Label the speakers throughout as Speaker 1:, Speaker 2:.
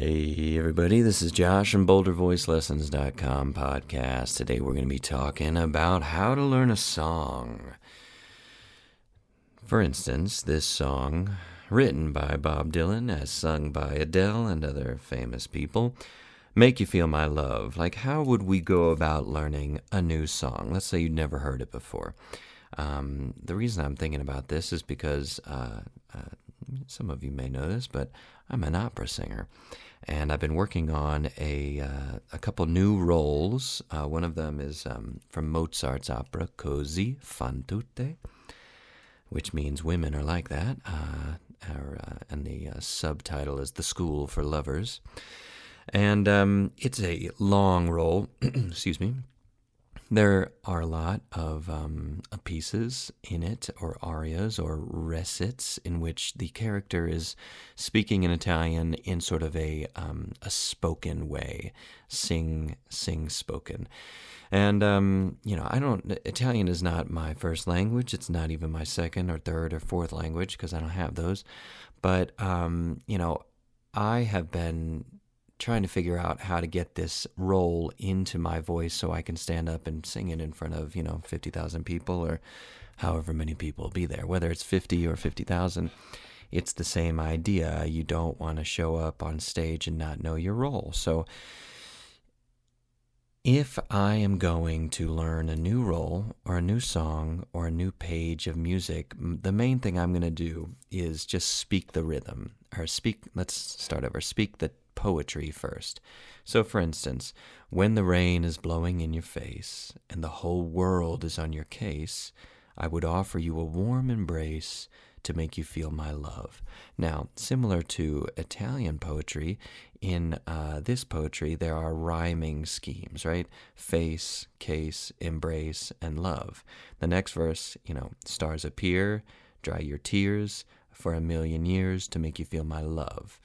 Speaker 1: Hey, everybody, this is Josh from BoulderVoiceLessons.com podcast. Today we're going to be talking about how to learn a song. For instance, this song, written by Bob Dylan, as sung by Adele and other famous people, Make You Feel My Love. Like, how would we go about learning a new song? Let's say you'd never heard it before. Um, the reason I'm thinking about this is because uh, uh, some of you may know this, but I'm an opera singer and I've been working on a uh, a couple new roles. Uh, one of them is um, from Mozart's opera Così fan tutte, which means women are like that, uh, or, uh, and the uh, subtitle is "The School for Lovers," and um, it's a long role. excuse me. There are a lot of um, pieces in it, or arias, or recits, in which the character is speaking in Italian in sort of a um, a spoken way, sing sing spoken. And um, you know, I don't. Italian is not my first language. It's not even my second or third or fourth language because I don't have those. But um, you know, I have been trying to figure out how to get this role into my voice so I can stand up and sing it in front of, you know, 50,000 people or however many people be there. Whether it's 50 or 50,000, it's the same idea. You don't want to show up on stage and not know your role. So if I am going to learn a new role or a new song or a new page of music, the main thing I'm going to do is just speak the rhythm or speak, let's start over, speak the poetry first. So, for instance, when the rain is blowing in your face and the whole world is on your case, I would offer you a warm embrace to make you feel my love. Now, similar to Italian poetry, in uh, this poetry, there are rhyming schemes, right? Face, case, embrace, and love. The next verse, you know, stars appear, dry your tears for a million years to make you feel my love.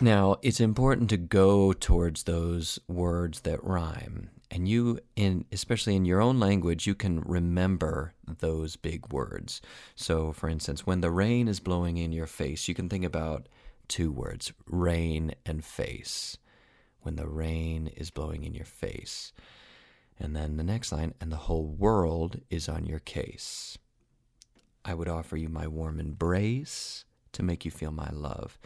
Speaker 1: Now, it's important to go towards those words that rhyme. And you in especially in your own language, you can remember those big words. So, for instance, when the rain is blowing in your face, you can think about two words, rain and face. When the rain is blowing in your face. And then the next line, and the whole world is on your case. I would offer you my warm embrace to make you feel my love.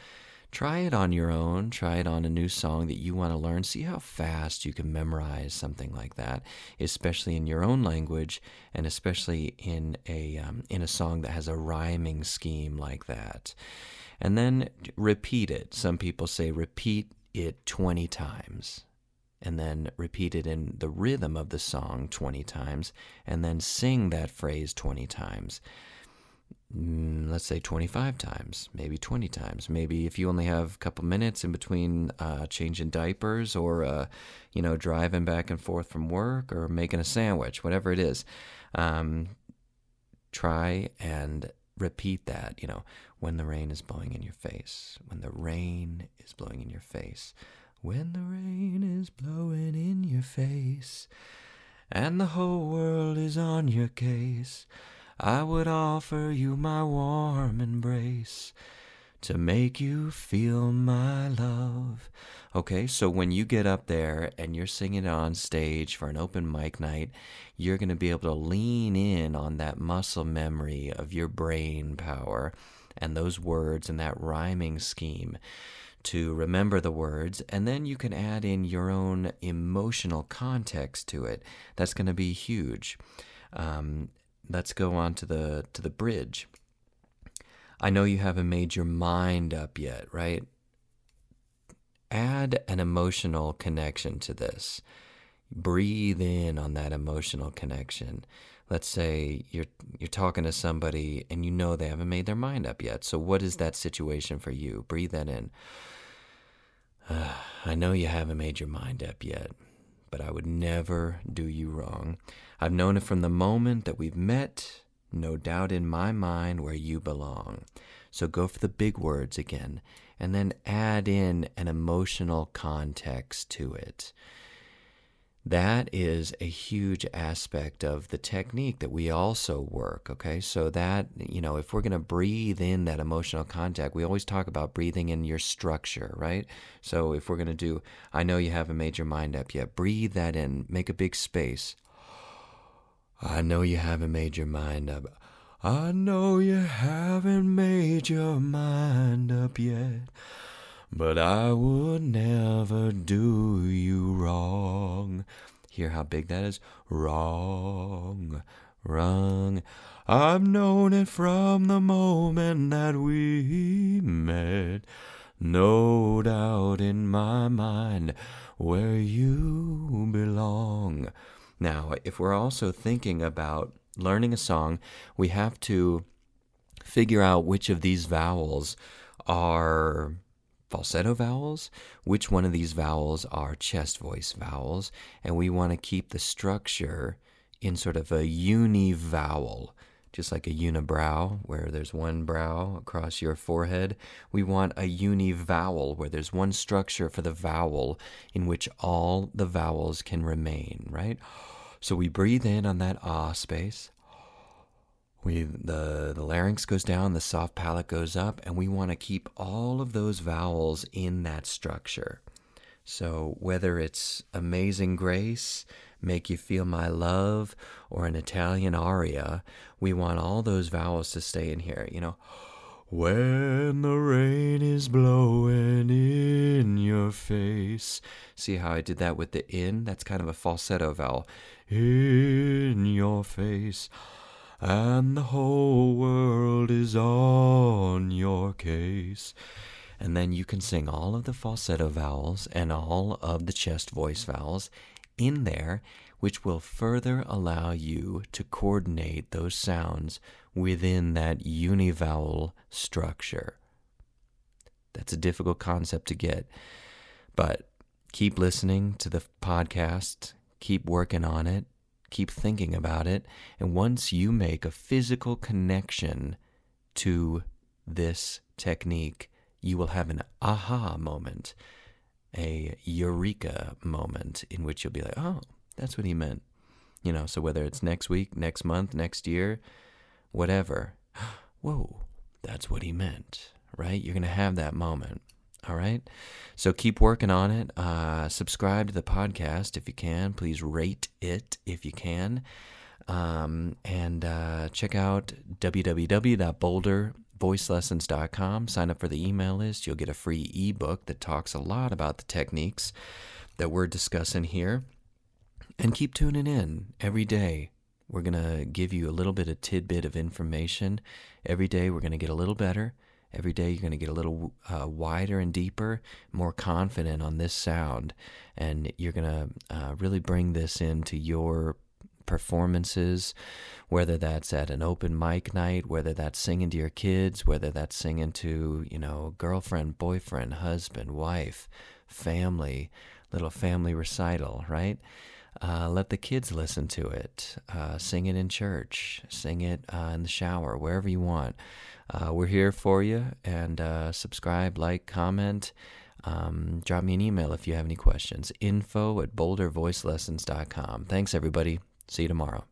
Speaker 1: Try it on your own. Try it on a new song that you want to learn. See how fast you can memorize something like that, especially in your own language, and especially in a um, in a song that has a rhyming scheme like that. And then repeat it. Some people say repeat it 20 times and then repeat it in the rhythm of the song 20 times, and then sing that phrase 20 times. Mm, let's say 25 times, maybe 20 times. Maybe if you only have a couple minutes in between uh, changing diapers or, uh, you know, driving back and forth from work or making a sandwich, whatever it is, um, try and repeat that, you know, when the rain is blowing in your face, when the rain is blowing in your face, when the rain is blowing in your face, and the whole world is on your case. I would offer you my warm embrace to make you feel my love. Okay, so when you get up there and you're singing on stage for an open mic night, you're going to be able to lean in on that muscle memory of your brain power and those words and that rhyming scheme to remember the words, and then you can add in your own emotional context to it. That's going to be huge. Um, let's go on to the to the bridge. I know you haven't made your mind up yet, right? Add an emotional connection to this. Breathe in on that emotional connection. Let's say you're you're talking to somebody and you know they haven't made their mind up yet. So what is that situation for you? Breathe that in. Uh, I know you haven't made your mind up yet but I would never do you wrong. I've known it from the moment that we've met, no doubt in my mind where you belong. So go for the big words again, and then add in an emotional context to it. That is a huge aspect of the technique that we also work. Okay. So, that, you know, if we're going to breathe in that emotional contact, we always talk about breathing in your structure, right? So, if we're going to do, I know you haven't made your mind up yet, breathe that in, make a big space. I know you haven't made your mind up. I know you haven't made your mind up yet. But I would never do you wrong. Hear how big that is? Wrong, wrong. I've known it from the moment that we met. No doubt in my mind where you belong. Now, if we're also thinking about learning a song, we have to figure out which of these vowels are falsetto vowels, which one of these vowels are chest voice vowels, and we want to keep the structure in sort of a univowel, just like a unibrow, where there's one brow across your forehead. We want a univowel, where there's one structure for the vowel in which all the vowels can remain, right? So we breathe in on that ah space. We the the larynx goes down, the soft palate goes up, and we want to keep all of those vowels in that structure. So whether it's Amazing Grace, Make You Feel My Love, or an Italian aria, we want all those vowels to stay in here. You know, when the rain is blowing in your face. See how I did that with the in? That's kind of a falsetto vowel. In your face and the whole world is on your case. And then you can sing all of the falsetto vowels and all of the chest voice vowels in there, which will further allow you to coordinate those sounds within that univowel structure. That's a difficult concept to get, but keep listening to the podcast, keep working on it, keep thinking about it. And once you make a physical connection to this technique, you will have an aha moment, a eureka moment in which you'll be like, oh, that's what he meant. You know, so whether it's next week, next month, next year, whatever, whoa, that's what he meant, right? You're going to have that moment. All right. So keep working on it. Uh, subscribe to the podcast if you can. Please rate it if you can. Um, and uh, check out www.bouldervoicelessons.com. Sign up for the email list. You'll get a free ebook that talks a lot about the techniques that we're discussing here. And keep tuning in every day. We're going to give you a little bit of tidbit of information. Every day, we're going to get a little better. Every day you're going to get a little uh, wider and deeper, more confident on this sound, and you're going to uh, really bring this into your performances, whether that's at an open mic night, whether that's singing to your kids, whether that's singing to, you know, girlfriend, boyfriend, husband, wife, family, little family recital, right? Uh, let the kids listen to it. Uh, sing it in church. Sing it uh, in the shower, wherever you want. Uh, we're here for you. And uh, subscribe, like, comment. Um, drop me an email if you have any questions. Info at bouldervoicelessons.com. Thanks, everybody. See you tomorrow.